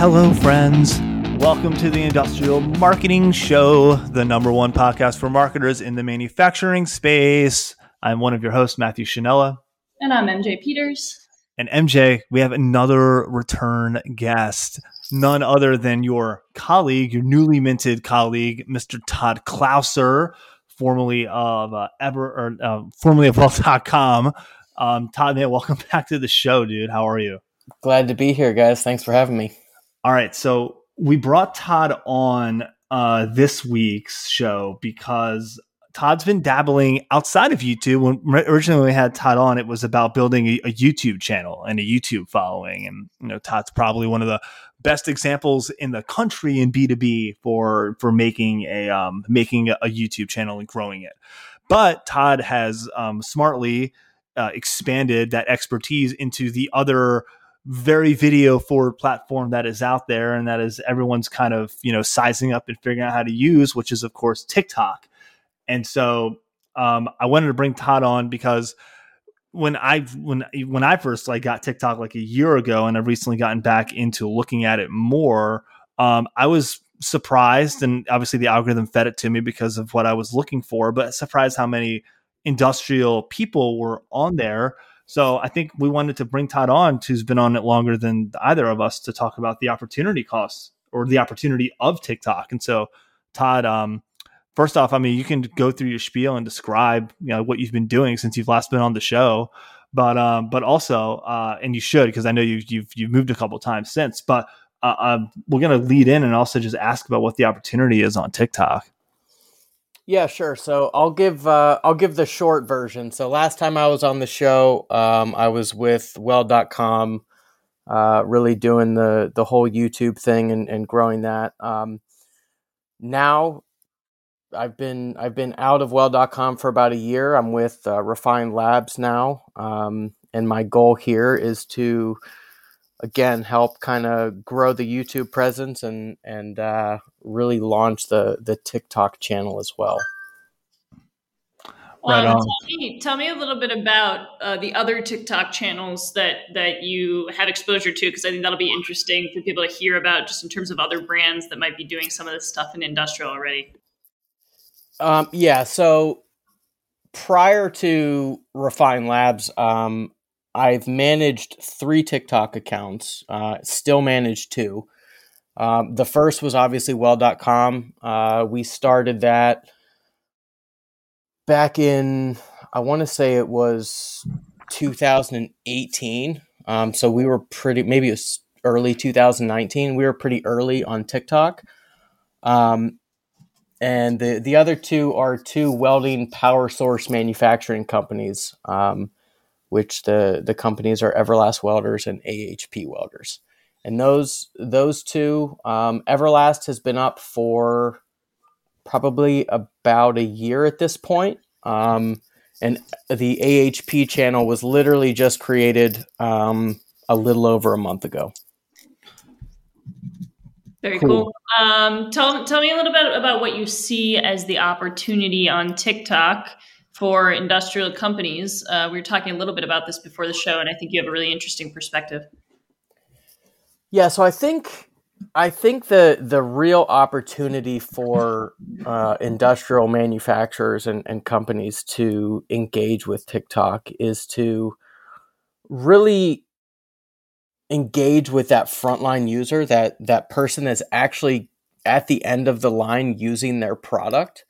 Hello, friends. Welcome to the Industrial Marketing Show, the number one podcast for marketers in the manufacturing space. I'm one of your hosts, Matthew Chanella. And I'm MJ Peters. And MJ, we have another return guest, none other than your colleague, your newly minted colleague, Mr. Todd Clouser, formerly of uh, ever or uh, formerly of Weld.com. Um, Todd, man, welcome back to the show, dude. How are you? Glad to be here, guys. Thanks for having me. All right, so we brought Todd on uh, this week's show because Todd's been dabbling outside of YouTube. When originally we had Todd on, it was about building a, a, YouTube channel and a YouTube following. And you know, Todd's probably one of the best examples in the country in B two B for for making a um, making a, a, YouTube channel and growing it. But Todd has um, smartly uh, expanded that expertise into the other very video forward platform that is out there and that is everyone's kind of you know sizing up and figuring out how to use which is of course tiktok and so um, I wanted to bring Todd on because when I when when I first like got TikTok like a year ago, and I've recently gotten back into looking at it more, um, I was surprised, and obviously the algorithm fed it to me because of what I was looking for, but surprised how many industrial people were on there. So I think we wanted to bring Todd on, who's been on it longer than either of us, to talk about the opportunity costs or the opportunity of TikTok. And so, Todd, um, first off, I mean, you can go through your spiel and describe, you know, what you've been doing since you've last been on the show. But um, but also, uh, and you should because I know you've you've you've moved a couple times since. But uh, uh, we're gonna lead in and also just ask about what the opportunity is on TikTok. Yeah, sure. So I'll give uh, I'll give the short version. So last time I was on the show, um, I was with Weld.com, uh, really doing the the whole YouTube thing and, and growing that. Um, now I've been I've been out of weld.com for about a year. I'm with uh, Refine Labs now, um, and my goal here is to again help kind of grow the YouTube presence and and uh, really launch the the TikTok channel as well. Right um, tell, me, tell me a little bit about uh, the other TikTok channels that that you had exposure to, because I think that'll be interesting for people to hear about, just in terms of other brands that might be doing some of this stuff in industrial already. Um, yeah. So prior to Refine Labs, um, I've managed three TikTok accounts, uh, still manage two. Um, the first was obviously weld.com. Uh, we started that back in, I want to say it was 2018. Um, so we were pretty, maybe it was early 2019. We were pretty early on TikTok. Um, and the the other two are two welding power source manufacturing companies, um, which the the companies are Everlast Welders and AHP Welders. And those those two, um, Everlast has been up for probably about a year at this point. Um, and the AHP channel was literally just created um, a little over a month ago. Very cool. cool. Um, tell tell me a little bit about what you see as the opportunity on TikTok for industrial companies. Uh, we were talking a little bit about this before the show, and I think you have a really interesting perspective. Yeah, so I think I think the the real opportunity for uh, industrial manufacturers and, and companies to engage with TikTok is to really engage with that frontline user, that that person that's actually at the end of the line using their product.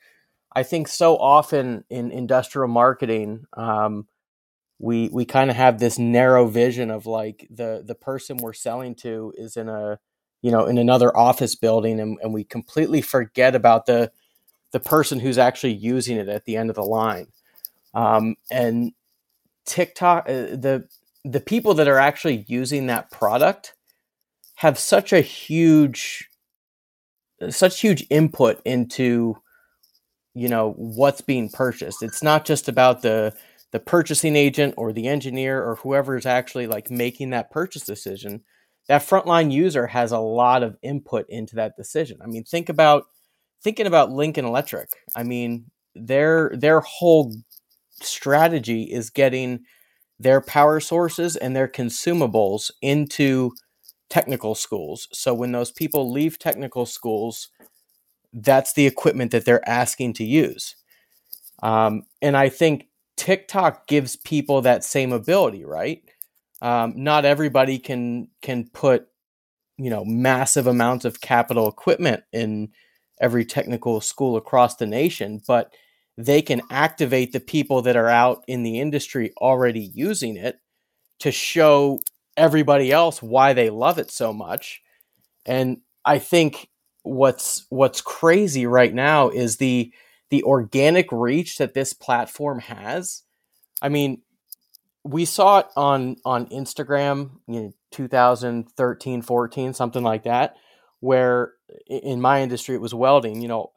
I think so often in industrial marketing, um, we we kind of have this narrow vision of like the the person we're selling to is in a you know in another office building, and, and we completely forget about the the person who's actually using it at the end of the line. Um, and TikTok, uh, the the people that are actually using that product have such a huge such huge input into you know what's being purchased. It's not just about the the purchasing agent or the engineer or whoever is actually like making that purchase decision. That frontline user has a lot of input into that decision. I mean think about thinking about lincoln electric. I mean their their whole strategy is getting their power sources and their consumables into technical schools. So when those people leave technical schools, that's the equipment that they're asking to use. Um, and I think TikTok gives people that same ability, right? Um, not everybody can can put you know massive amounts of capital equipment in every technical school across the nation, but they can activate the people that are out in the industry already using it to show everybody else why they love it so much. And I think what's what's crazy right now is the the organic reach that this platform has. I mean, we saw it on on Instagram, you know, 2013, 14, something like that, where in my industry it was welding, you know,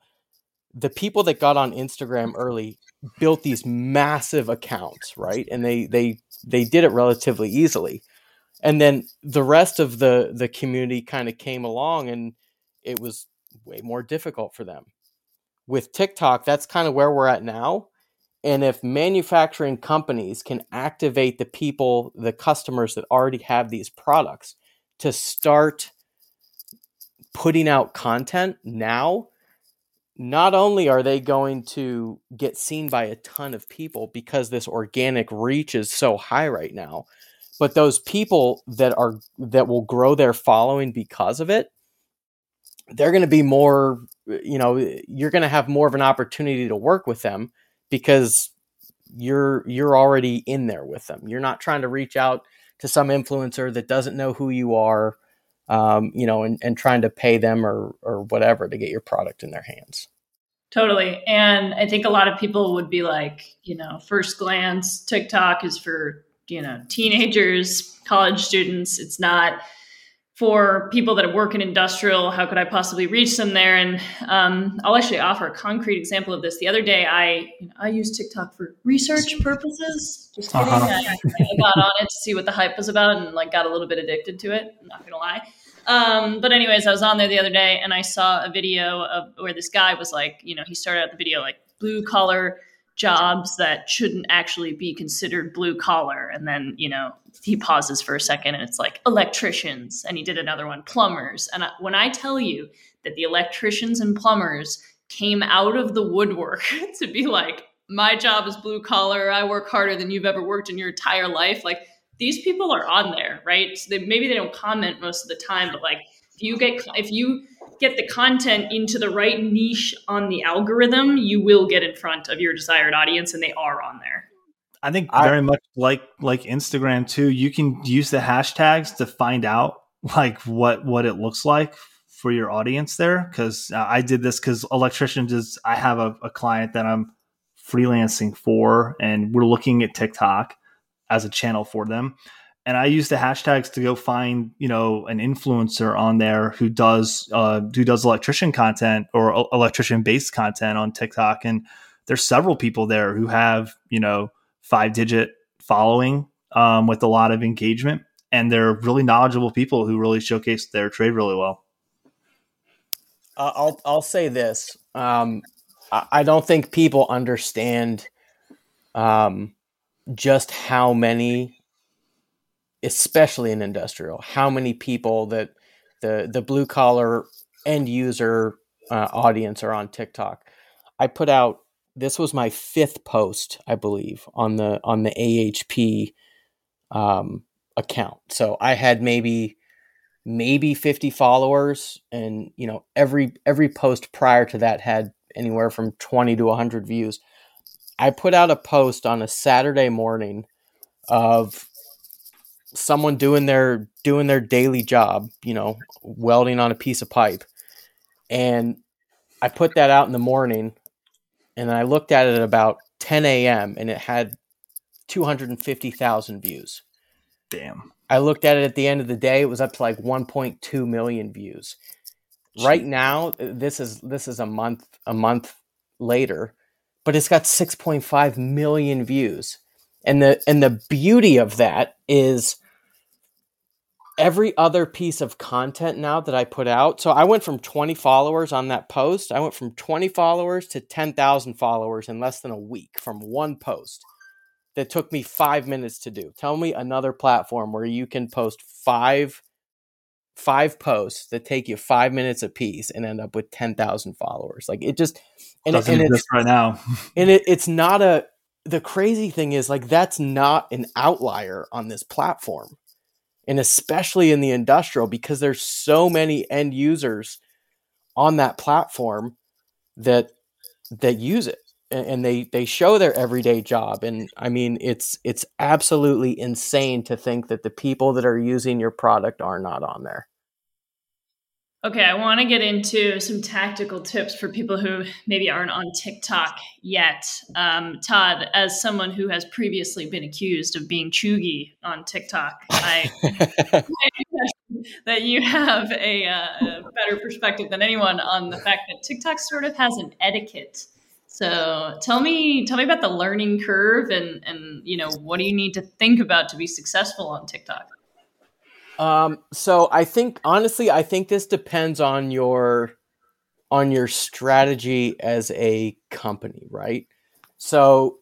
the people that got on Instagram early built these massive accounts, right? And they they they did it relatively easily. And then the rest of the the community kind of came along and it was way more difficult for them. With TikTok, that's kind of where we're at now. And if manufacturing companies can activate the people, the customers that already have these products to start putting out content now, not only are they going to get seen by a ton of people because this organic reach is so high right now, but those people that are that will grow their following because of it, they're going to be more, you know, you're going to have more of an opportunity to work with them because you're you're already in there with them. You're not trying to reach out to some influencer that doesn't know who you are um, you know, and, and trying to pay them or or whatever to get your product in their hands. Totally. And I think a lot of people would be like, you know, first glance, TikTok is for, you know, teenagers, college students. It's not for people that work in industrial. How could I possibly reach them there? And um, I'll actually offer a concrete example of this. The other day, I you know, I use TikTok for research purposes. Just kidding. Uh-huh. I, I, got on it to see what the hype was about, and like got a little bit addicted to it. I'm not gonna lie. Um, but anyways, I was on there the other day, and I saw a video of where this guy was like, you know, he started out the video like blue collar jobs that shouldn't actually be considered blue collar. And then, you know, he pauses for a second and it's like electricians. And he did another one, plumbers. And I, when I tell you that the electricians and plumbers came out of the woodwork to be like, my job is blue collar, I work harder than you've ever worked in your entire life. Like, these people are on there, right? So they, maybe they don't comment most of the time, but like, if you get, if you, get the content into the right niche on the algorithm, you will get in front of your desired audience, and they are on there. I think very much like like Instagram too. You can use the hashtags to find out like what what it looks like for your audience there. Because uh, I did this because electricians is I have a, a client that I'm freelancing for, and we're looking at TikTok as a channel for them and I use the hashtags to go find you know an influencer on there who does uh, who does electrician content or electrician based content on TikTok, and there's several people there who have you know five digit following um, with a lot of engagement, and they're really knowledgeable people who really showcase their trade really well. Uh, I'll I'll say this: um, I don't think people understand um, just how many especially in industrial, how many people that the the blue collar end user uh, audience are on TikTok. I put out this was my fifth post, I believe, on the on the AHP um, account. So I had maybe maybe 50 followers and you know every every post prior to that had anywhere from 20 to 100 views i put out a post on a saturday morning of someone doing their doing their daily job, you know, welding on a piece of pipe. And I put that out in the morning and I looked at it at about 10 a.m. and it had 250,000 views. Damn. I looked at it at the end of the day, it was up to like 1.2 million views. Jeez. Right now, this is this is a month a month later, but it's got 6.5 million views. And the and the beauty of that is every other piece of content now that I put out. So I went from 20 followers on that post. I went from 20 followers to 10,000 followers in less than a week from one post that took me five minutes to do. Tell me another platform where you can post five five posts that take you five minutes a piece and end up with 10,000 followers. Like it just, and, Doesn't and exist right now. and it, it's not a, the crazy thing is like, that's not an outlier on this platform. And especially in the industrial, because there's so many end users on that platform that, that use it and they they show their everyday job. And i mean it's it's absolutely insane to think that the people that are using your product are not on there Okay, I want to get into some tactical tips for people who maybe aren't on TikTok yet. Um, Todd, as someone who has previously been accused of being cheugy on TikTok, I that you have a, uh, a, better perspective than anyone on the fact that TikTok sort of has an etiquette. So tell me, tell me about the learning curve, and and you know what do you need to think about to be successful on TikTok? Um, so I think honestly, I think this depends on your on your strategy as a company, right? So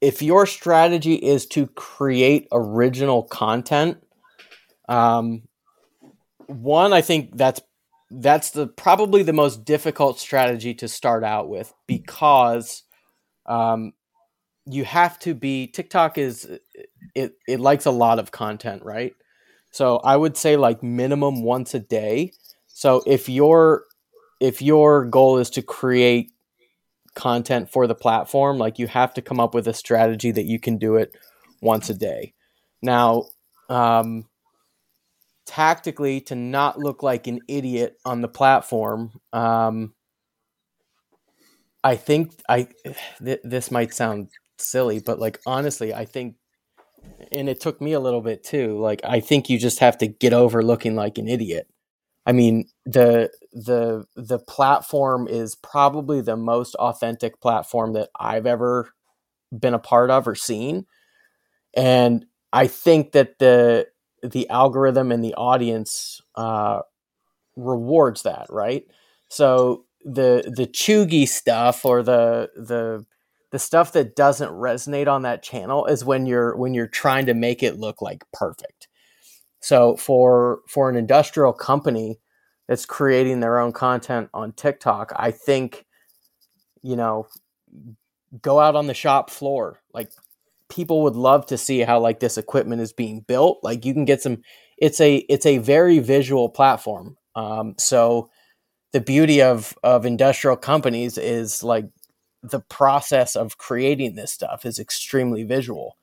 if your strategy is to create original content, um, one, I think that's that's the probably the most difficult strategy to start out with because um, you have to be TikTok is it it likes a lot of content, right? So I would say like minimum once a day. So if your if your goal is to create content for the platform, like you have to come up with a strategy that you can do it once a day. Now, um, tactically, to not look like an idiot on the platform, um, I think I th- this might sound silly, but like honestly, I think and it took me a little bit too. Like I think you just have to get over looking like an idiot. I mean, the the the platform is probably the most authentic platform that I've ever been a part of or seen. And I think that the the algorithm and the audience uh, rewards that, right? So the the cheugy stuff or the the the stuff that doesn't resonate on that channel is when you're when you're trying to make it look like perfect. So for for an industrial company that's creating their own content on TikTok, I think you know go out on the shop floor. Like people would love to see how like this equipment is being built. Like you can get some it's a it's a very visual platform. Um, so the beauty of of industrial companies is like the process of creating this stuff is extremely visual.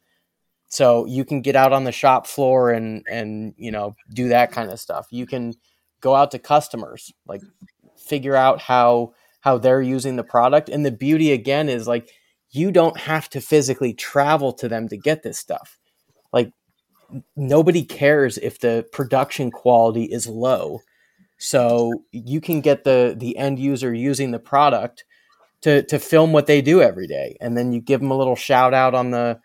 So you can get out on the shop floor and and you know do that kind of stuff. You can go out to customers, like figure out how how they're using the product. And the beauty again is like you don't have to physically travel to them to get this stuff. Like nobody cares if the production quality is low. So you can get the the end user using the product to to film what they do every day. And then you give them a little shout out on the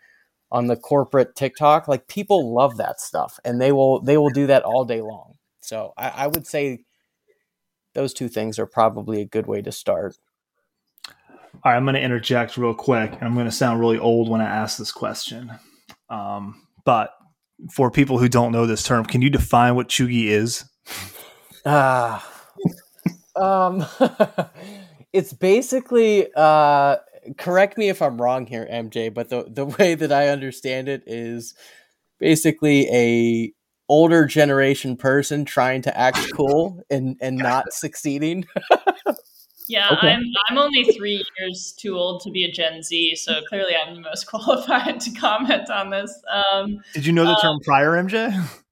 on the corporate tiktok. Like people love that stuff and they will they will do that all day long. So i, I would say those two things are probably a good way to start. All right i'm going to interject real quick. I'm going to sound really old when i ask this question. Um, but for people who don't know this term can you define what cheugy is? Ah. Um it's basically uh, correct me if I'm wrong here, MJ, but the the way that I understand it is basically a older generation person trying to act cool and and not succeeding. yeah, okay. I'm I'm only three years too old to be a Gen Z, so clearly I'm the most qualified to comment on this. Um, Did you know the term um, prior, MJ?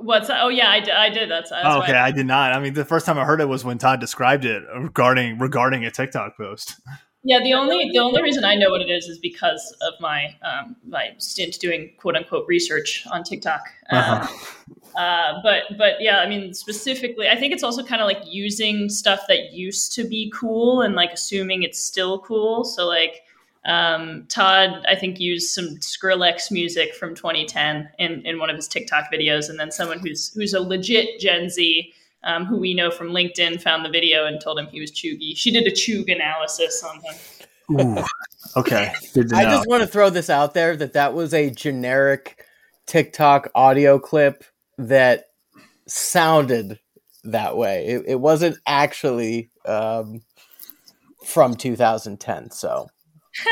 What's that? Oh yeah, I, did, I did. That's, that's oh, okay. I, I did not. I mean, the first time I heard it was when Todd described it regarding regarding a TikTok post. Yeah, the only the only reason I know what it is is because of my um, my stint doing quote unquote research on TikTok. Uh-huh. Um, uh, but but yeah, I mean specifically, I think it's also kind of like using stuff that used to be cool and like assuming it's still cool. So like um, Todd, I think, used some Skrillex music from 2010 in, in one of his TikTok videos, and then someone who's who's a legit Gen Z, um, who we know from LinkedIn, found the video and told him he was cheugy. She did a chug analysis on him. Ooh, okay, I just want to throw this out there that that was a generic TikTok audio clip that sounded that way. It, it wasn't actually um, from 2010. So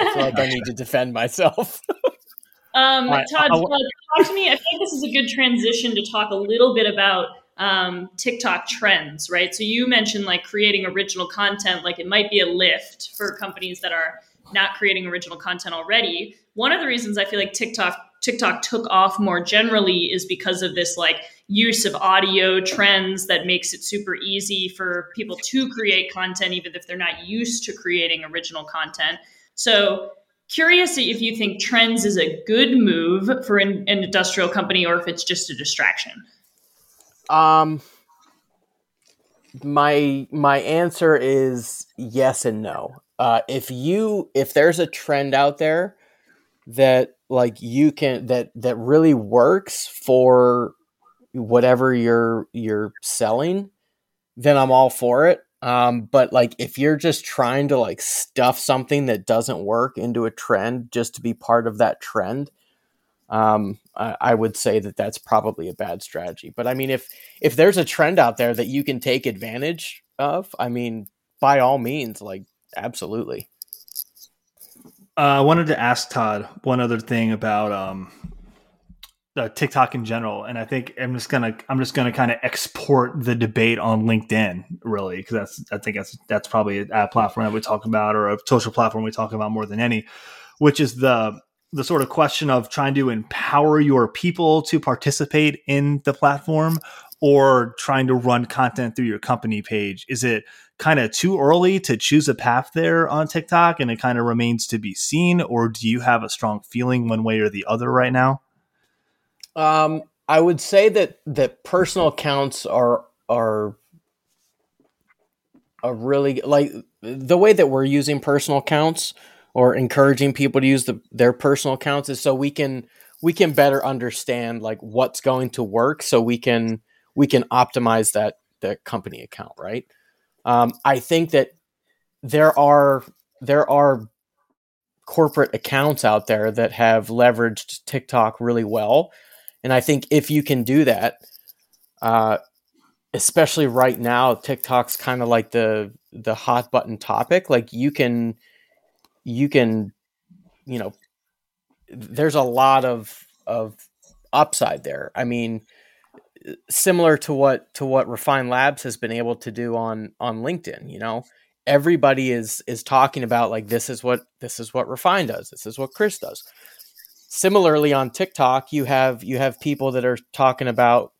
I feel like I need to defend myself. um, Todd, I, I, talk to me. I think this is a good transition to talk a little bit about um, TikTok trends, right? So you mentioned like creating original content, like it might be a lift for companies that are not creating original content already. One of the reasons I feel like TikTok TikTok took off more generally is because of this like use of audio trends that makes it super easy for people to create content even if they're not used to creating original content. So curious if you think trends is a good move for an, an industrial company or if it's just a distraction. Um my my answer is yes and no. Uh, if you if there's a trend out there that like you can that that really works for whatever you're you're selling, then I'm all for it. Um, but like if you're just trying to like stuff something that doesn't work into a trend just to be part of that trend, um, I, I, would say that that's probably a bad strategy. But I mean, if if there's a trend out there that you can take advantage of, I mean, by all means, like absolutely. Uh, I wanted to ask Todd one other thing about um, uh, TikTok in general, and I think I'm just gonna I'm just gonna kind of export the debate on LinkedIn, really, because that's I think that's that's probably a platform that we talk about or a social platform we talk about more than any, which is the the sort of question of trying to empower your people to participate in the platform or trying to run content through your company page. Is it kind of too early to choose a path there on TikTok and it kind of remains to be seen, or do you have a strong feeling one way or the other right now? Um, I would say that that personal accounts are are a really like the way that we're using personal accounts or encouraging people to use the, their personal accounts is so we can we can better understand like what's going to work so we can we can optimize that that company account right? Um, i think that there are there are corporate accounts out there that have leveraged tiktok really well and I think if you can do that, uh, especially right now, TikTok's kind of like the the hot button topic. Like you can you can you know there's a lot of of upside there. I mean, similar to what to what Refine Labs has been able to do on on LinkedIn. You know, everybody is is talking about like this is what this is what Refine does. This is what Chris does similarly on TikTok, you have you have people that are talking about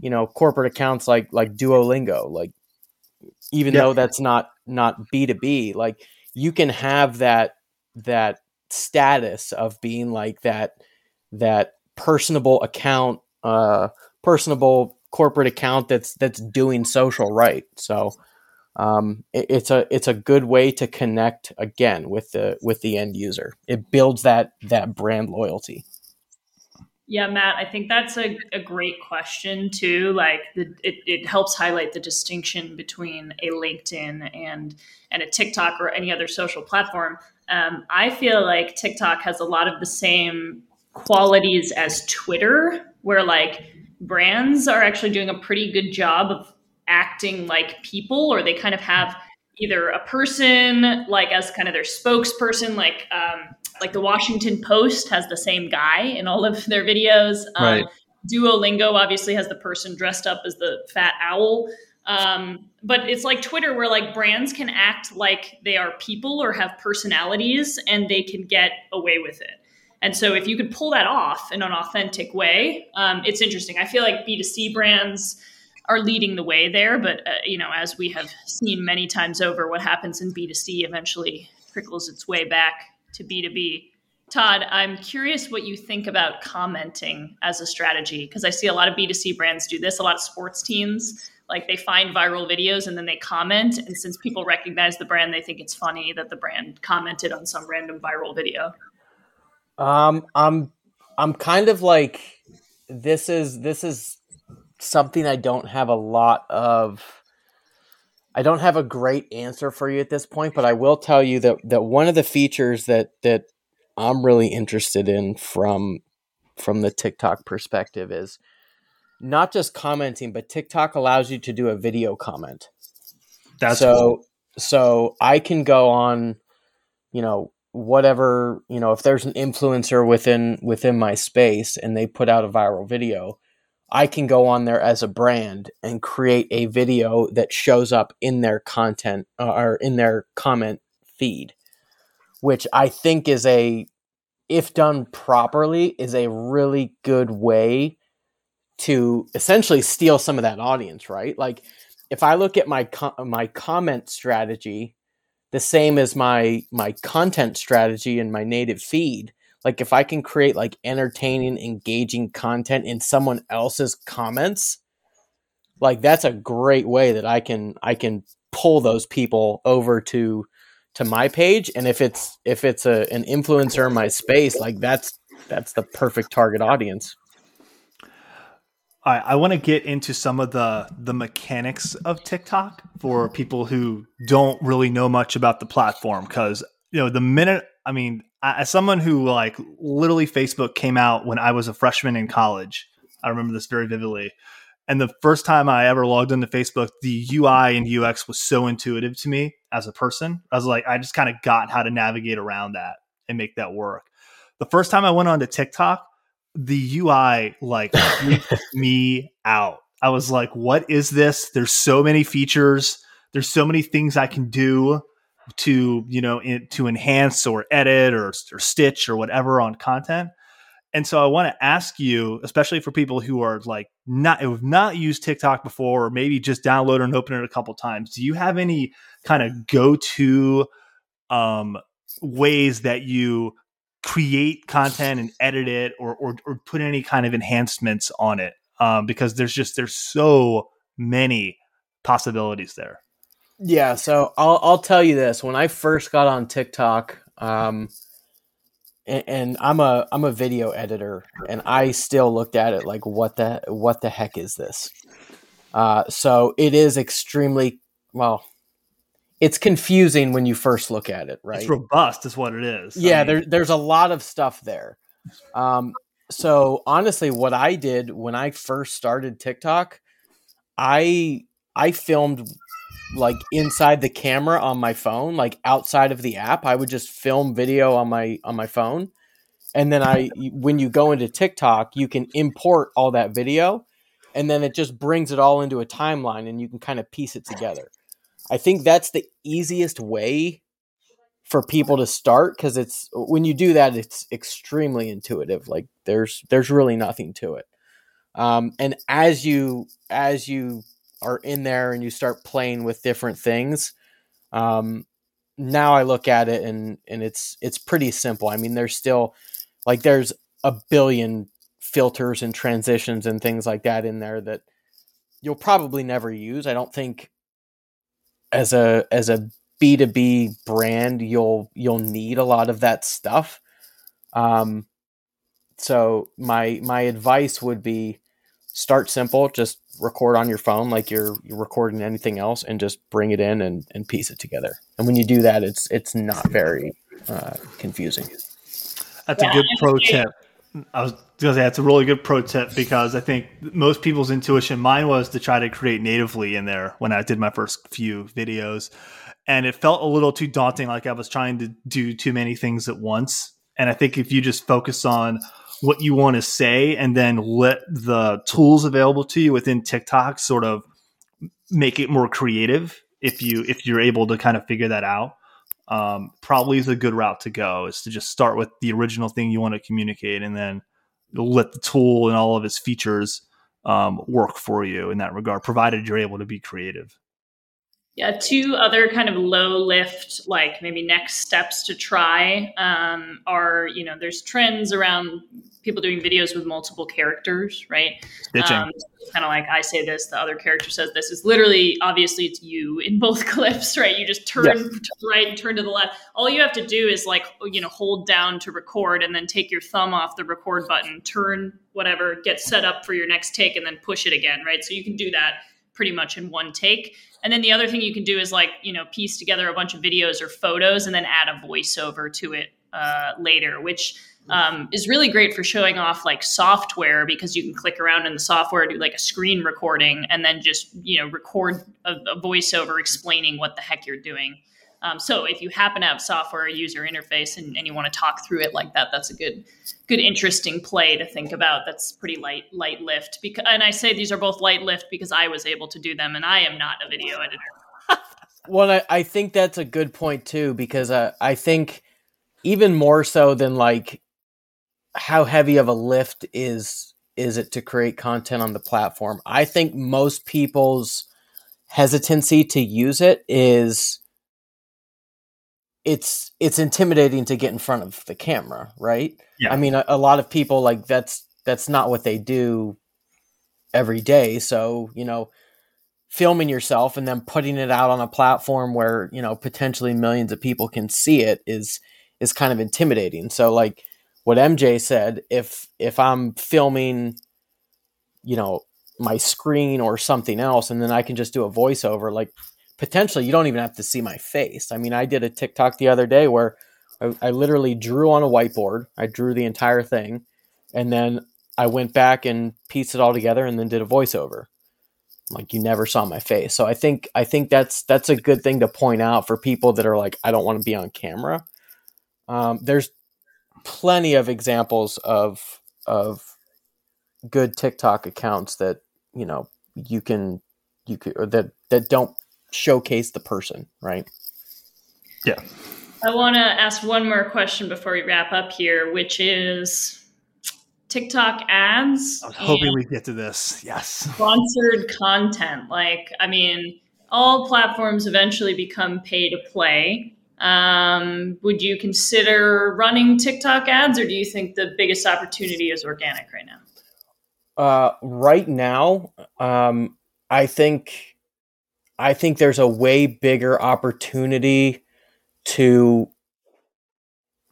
you know corporate accounts like like Duolingo, like even yeah. though that's not not B two B, like you can have that that status of being like that that personable account, uh, personable corporate account that's that's doing social right. So um, it, it's a it's a good way to connect again with the with the end user. It builds that that brand loyalty. Yeah, Matt, I think that's a, a great question too. Like the, it, it helps highlight the distinction between a LinkedIn and and a TikTok or any other social platform. Um, I feel like TikTok has a lot of the same qualities as Twitter, where like brands are actually doing a pretty good job of acting like people or they kind of have either a person like as kind of their spokesperson like um, like the washington post has the same guy in all of their videos. Um, right. duolingo obviously has the person dressed up as the fat owl. Um, but it's like twitter where like brands can act like they are people or have personalities and they can get away with it. And so if you could pull that off in an authentic way um, it's interesting. I feel like b2c brands are leading the way there. But uh, you know, as we have seen many times over, what happens in B two C eventually trickles its way back to B two B. Todd, I'm curious what you think about commenting as a strategy because I see a lot of B2C brands do this, a lot of sports teams. Like they find viral videos and then they comment. And since people recognize the brand, they think it's funny that the brand commented on some random viral video. Um, I'm I'm kind of like this is this is something I don't have a lot of. I don't have a great answer for you at this point, but I will tell you that that one of the features that that I'm really interested in from from the TikTok perspective is not just commenting, but TikTok allows you to do a video comment. That's so cool. so I can go on, you know, whatever, you know, if there's an influencer within within my space and they put out a viral video, I can go on there as a brand and create a video that shows up in their content uh, or in their comment feed, which I think is a if done properly is a really good way to essentially steal some of that audience, right? Like if I look at my co- my comment strategy, the same as my my content strategy in my native feed, like if I can create like entertaining, engaging content in someone else's comments, like that's a great way that I can I can pull those people over to to my page. And if it's if it's a an influencer in my space like that's that's the perfect target audience. Right, I want to get into some of the the mechanics of TikTok for people who don't really know much about the platform because you know the minute I mean as someone who like literally Facebook came out when I was a freshman in college, I remember this very vividly. And the first time I ever logged into Facebook, the UI and UX was so intuitive to me as a person. I was like, I just kind of got how to navigate around that and make that work. The first time I went onto TikTok, the UI like freaked me out. I was like, what is this? There's so many features. There's so many things I can do to, you know, in, to enhance or edit or, or stitch or whatever on content. And so I want to ask you, especially for people who are like not who have not used TikTok before, or maybe just download and open it a couple times. Do you have any kind of go to um, ways that you create content and edit it or, or, or put any kind of enhancements on it um, because there's just there's so many possibilities there yeah so i'll, I'll tell you this when i first got on tiktok um, and, and i'm a i'm a video editor and i still looked at it like what the what the heck is this uh, so it is extremely well it's confusing when you first look at it, right? It's robust, is what it is. Yeah, I mean, there, there's a lot of stuff there. Um, so honestly, what I did when I first started TikTok, I I filmed like inside the camera on my phone, like outside of the app. I would just film video on my on my phone, and then I when you go into TikTok, you can import all that video, and then it just brings it all into a timeline, and you can kind of piece it together. I think that's the easiest way for people to start because it's when you do that, it's extremely intuitive. Like there's there's really nothing to it. Um, and as you as you are in there and you start playing with different things, um, now I look at it and and it's it's pretty simple. I mean, there's still like there's a billion filters and transitions and things like that in there that you'll probably never use. I don't think as a as a B2B brand, you'll you'll need a lot of that stuff. Um, so my my advice would be start simple, just record on your phone like you're you're recording anything else, and just bring it in and, and piece it together. And when you do that, it's it's not very uh, confusing. That's yeah. a good pro tip. I was gonna say that's a really good pro tip because I think most people's intuition, mine was to try to create natively in there when I did my first few videos, and it felt a little too daunting, like I was trying to do too many things at once. And I think if you just focus on what you want to say and then let the tools available to you within TikTok sort of make it more creative, if you if you're able to kind of figure that out, um, probably is a good route to go is to just start with the original thing you want to communicate and then let the tool and all of its features um, work for you in that regard provided you're able to be creative yeah two other kind of low lift like maybe next steps to try um, are you know there's trends around people doing videos with multiple characters, right? Um, kind of like I say this, the other character says this. Is literally, obviously, it's you in both clips, right? You just turn to the right and turn to the left. All you have to do is like, you know, hold down to record and then take your thumb off the record button, turn whatever, get set up for your next take, and then push it again, right? So you can do that pretty much in one take. And then the other thing you can do is like, you know, piece together a bunch of videos or photos and then add a voiceover to it uh, later, which um, is really great for showing off like software because you can click around in the software, do like a screen recording, and then just you know record a, a voiceover explaining what the heck you're doing. Um, so if you happen to have software or user interface and, and you want to talk through it like that, that's a good, good, interesting play to think about. That's pretty light, light lift. Because, and I say these are both light lift because I was able to do them, and I am not a video editor. well, I, I think that's a good point too because uh, I think even more so than like how heavy of a lift is is it to create content on the platform. I think most people's hesitancy to use it is it's it's intimidating to get in front of the camera, right? Yeah. I mean, a, a, lot of people like that's that's not what they do every day. So you know, filming yourself and then putting it out on a platform where you know potentially millions of people can see it is is kind of intimidating. So like what MJ said, if if I'm filming, you know, my screen or something else, and then I can just do a voiceover, like potentially you don't even have to see my face. I mean, I did a TikTok the other day where I, I literally drew on a whiteboard. I drew the entire thing, and then I went back and pieced it all together, and then did a voiceover. Like you never saw my face. So I think I think that's that's a good thing to point out for people that are like, I don't want to be on camera. Um, there's plenty of examples of of good TikTok accounts that you know you can you could or that that don't showcase the person, right? Yeah. I want to ask one more question before we wrap up here, which is TikTok ads. I was hoping we get to this. Yes. Sponsored content. Like, I mean, all platforms eventually become pay to play. Um, would you consider running TikTok ads, or do you think the biggest opportunity is organic right now? Uh, right now, um, I think I think there's a way bigger opportunity to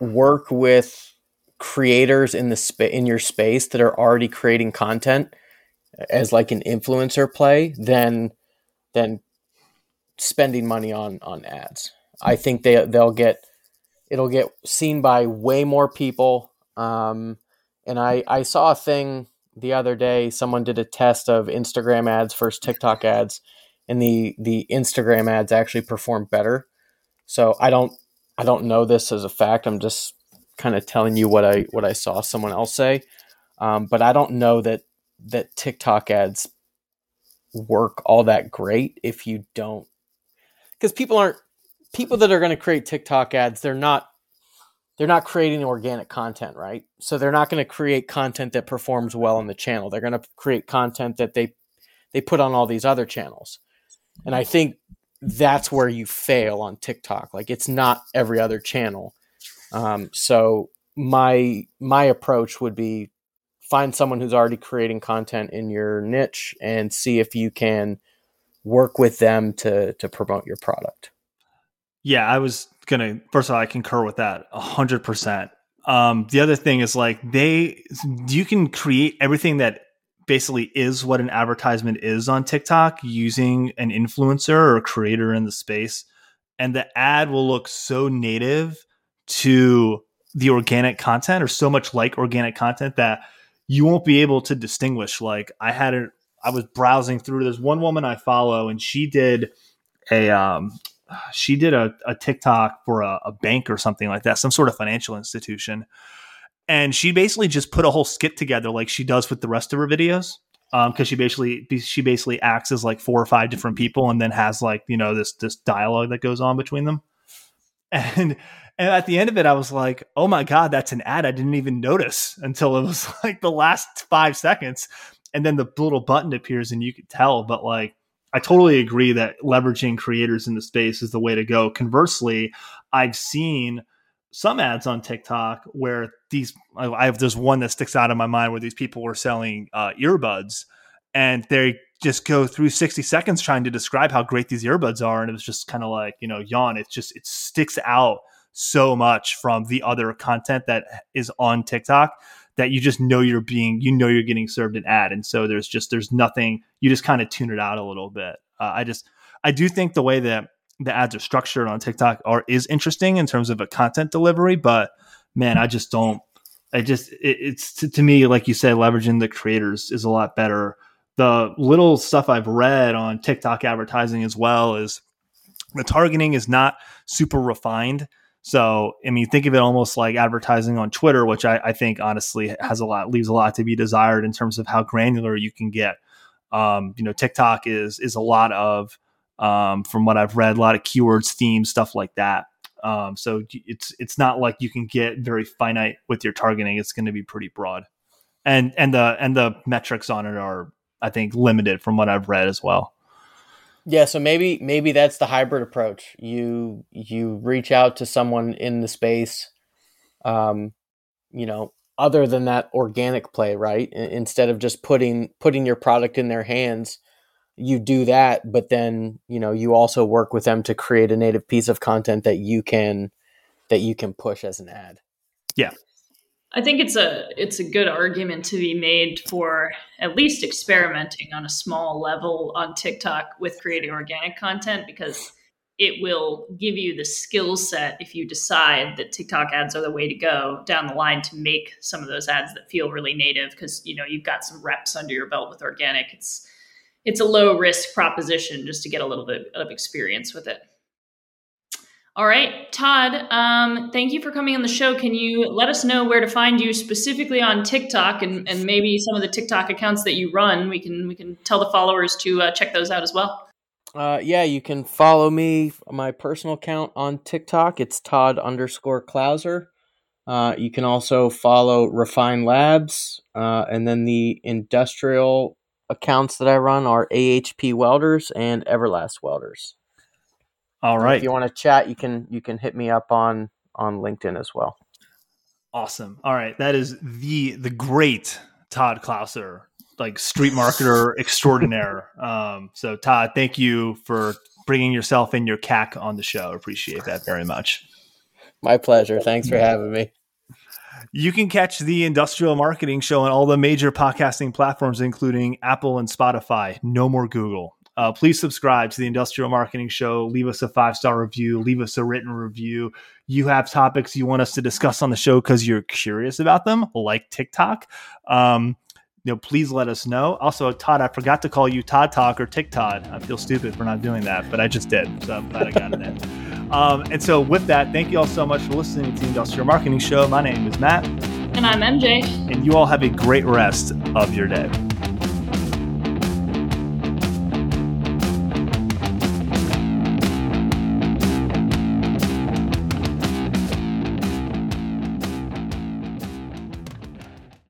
work with creators in the spa- in your space that are already creating content as like an influencer play than than spending money on on ads. I think they they'll get it'll get seen by way more people. Um, and I I saw a thing the other day. Someone did a test of Instagram ads versus TikTok ads, and the the Instagram ads actually perform better. So I don't I don't know this as a fact. I'm just kind of telling you what I what I saw someone else say. Um, but I don't know that that TikTok ads work all that great if you don't because people aren't people that are going to create TikTok ads. They're not they're not creating organic content, right? So they're not going to create content that performs well on the channel. They're going to create content that they they put on all these other channels. And I think that's where you fail on TikTok. Like it's not every other channel. Um, so my my approach would be find someone who's already creating content in your niche and see if you can work with them to to promote your product. Yeah, I was gonna. First of all, I concur with that hundred percent. Um, the other thing is like they, you can create everything that basically is what an advertisement is on TikTok using an influencer or creator in the space. And the ad will look so native to the organic content or so much like organic content that you won't be able to distinguish. Like I had it, I was browsing through. There's one woman I follow, and she did a um, she did a, a TikTok for a, a bank or something like that, some sort of financial institution and she basically just put a whole skit together like she does with the rest of her videos because um, she basically she basically acts as like four or five different people and then has like you know this this dialogue that goes on between them. And and at the end of it i was like oh my god that's an ad i didn't even notice until it was like the last five seconds. And then the little button appears and you could tell but like i totally agree that leveraging creators in the space is the way to go. Conversely i've seen some ads on TikTok where these I have this one that sticks out in my mind where these people were selling uh, earbuds and they just go through 60 seconds trying to describe how great these earbuds are. And it was just kind of like you know yawn. It just it sticks out so much from the other content that is on TikTok that you just know you're being you know you're getting served an ad. And so there's just there's nothing you just kind of tune it out a little bit. Uh, I just I do think the way that the ads are structured on TikTok are is interesting in terms of a content delivery, but man, I just don't. I just it, it's to, to me like you said, leveraging the creators is a lot better. The little stuff I've read on TikTok advertising as well is the targeting is not super refined. So, I mean, think of it almost like advertising on Twitter, which I, I, think honestly has a lot, leaves a lot to be desired in terms of how granular you can get. Um, you know, TikTok is is a lot of, um, from what I've read, a lot of keywords, themes, stuff like that. Um, so it's it's not like you can get very finite with your targeting. It's going to be pretty broad, and and the and the metrics on it are, I think, limited from what I've read as well. Yeah, so maybe maybe that's the hybrid approach. You you reach out to someone in the space, um, you know, other than that organic play, right? Instead of just putting putting your product in their hands, you do that, but then you know you also work with them to create a native piece of content that you can that you can push as an ad. Yeah, I think it's a it's a good argument to be made for at least experimenting on a small level on TikTok with creating organic content because it will give you the skill set if you decide that TikTok ads are the way to go down the line to make some of those ads that feel really native because you know you've got some reps under your belt with organic. It's it's a low risk proposition just to get a little bit of experience with it. All right, Todd, um, thank you for coming on the show. Can you let us know where to find you specifically on TikTok and, and maybe some of the TikTok accounts that you run? We can we can tell the followers to uh, check those out as well. Uh, yeah, you can follow me my personal account on TikTok. It's Todd underscore Clouser. Uh, you can also follow Refine Labs, uh, and then the industrial accounts that I run are AHP Welders and Everlast Welders. All right. If you want to chat, you can you can hit me up on on LinkedIn as well. Awesome. All right, that is the the great Todd Clouser, like street marketer extraordinaire. Um, so Todd, thank you for bringing yourself and your CAC on the show. Appreciate that very much. My pleasure. Thanks for having me. You can catch the Industrial Marketing Show on all the major podcasting platforms, including Apple and Spotify. No more Google. Uh, please subscribe to the Industrial Marketing Show. Leave us a five star review. Leave us a written review. You have topics you want us to discuss on the show because you're curious about them, like TikTok. Um, you know, please let us know. Also, Todd, I forgot to call you Todd Talk or TikTok. I feel stupid for not doing that, but I just did. So I'm glad I got it in. Um, and so, with that, thank you all so much for listening to the Industrial Marketing Show. My name is Matt. And I'm MJ. And you all have a great rest of your day.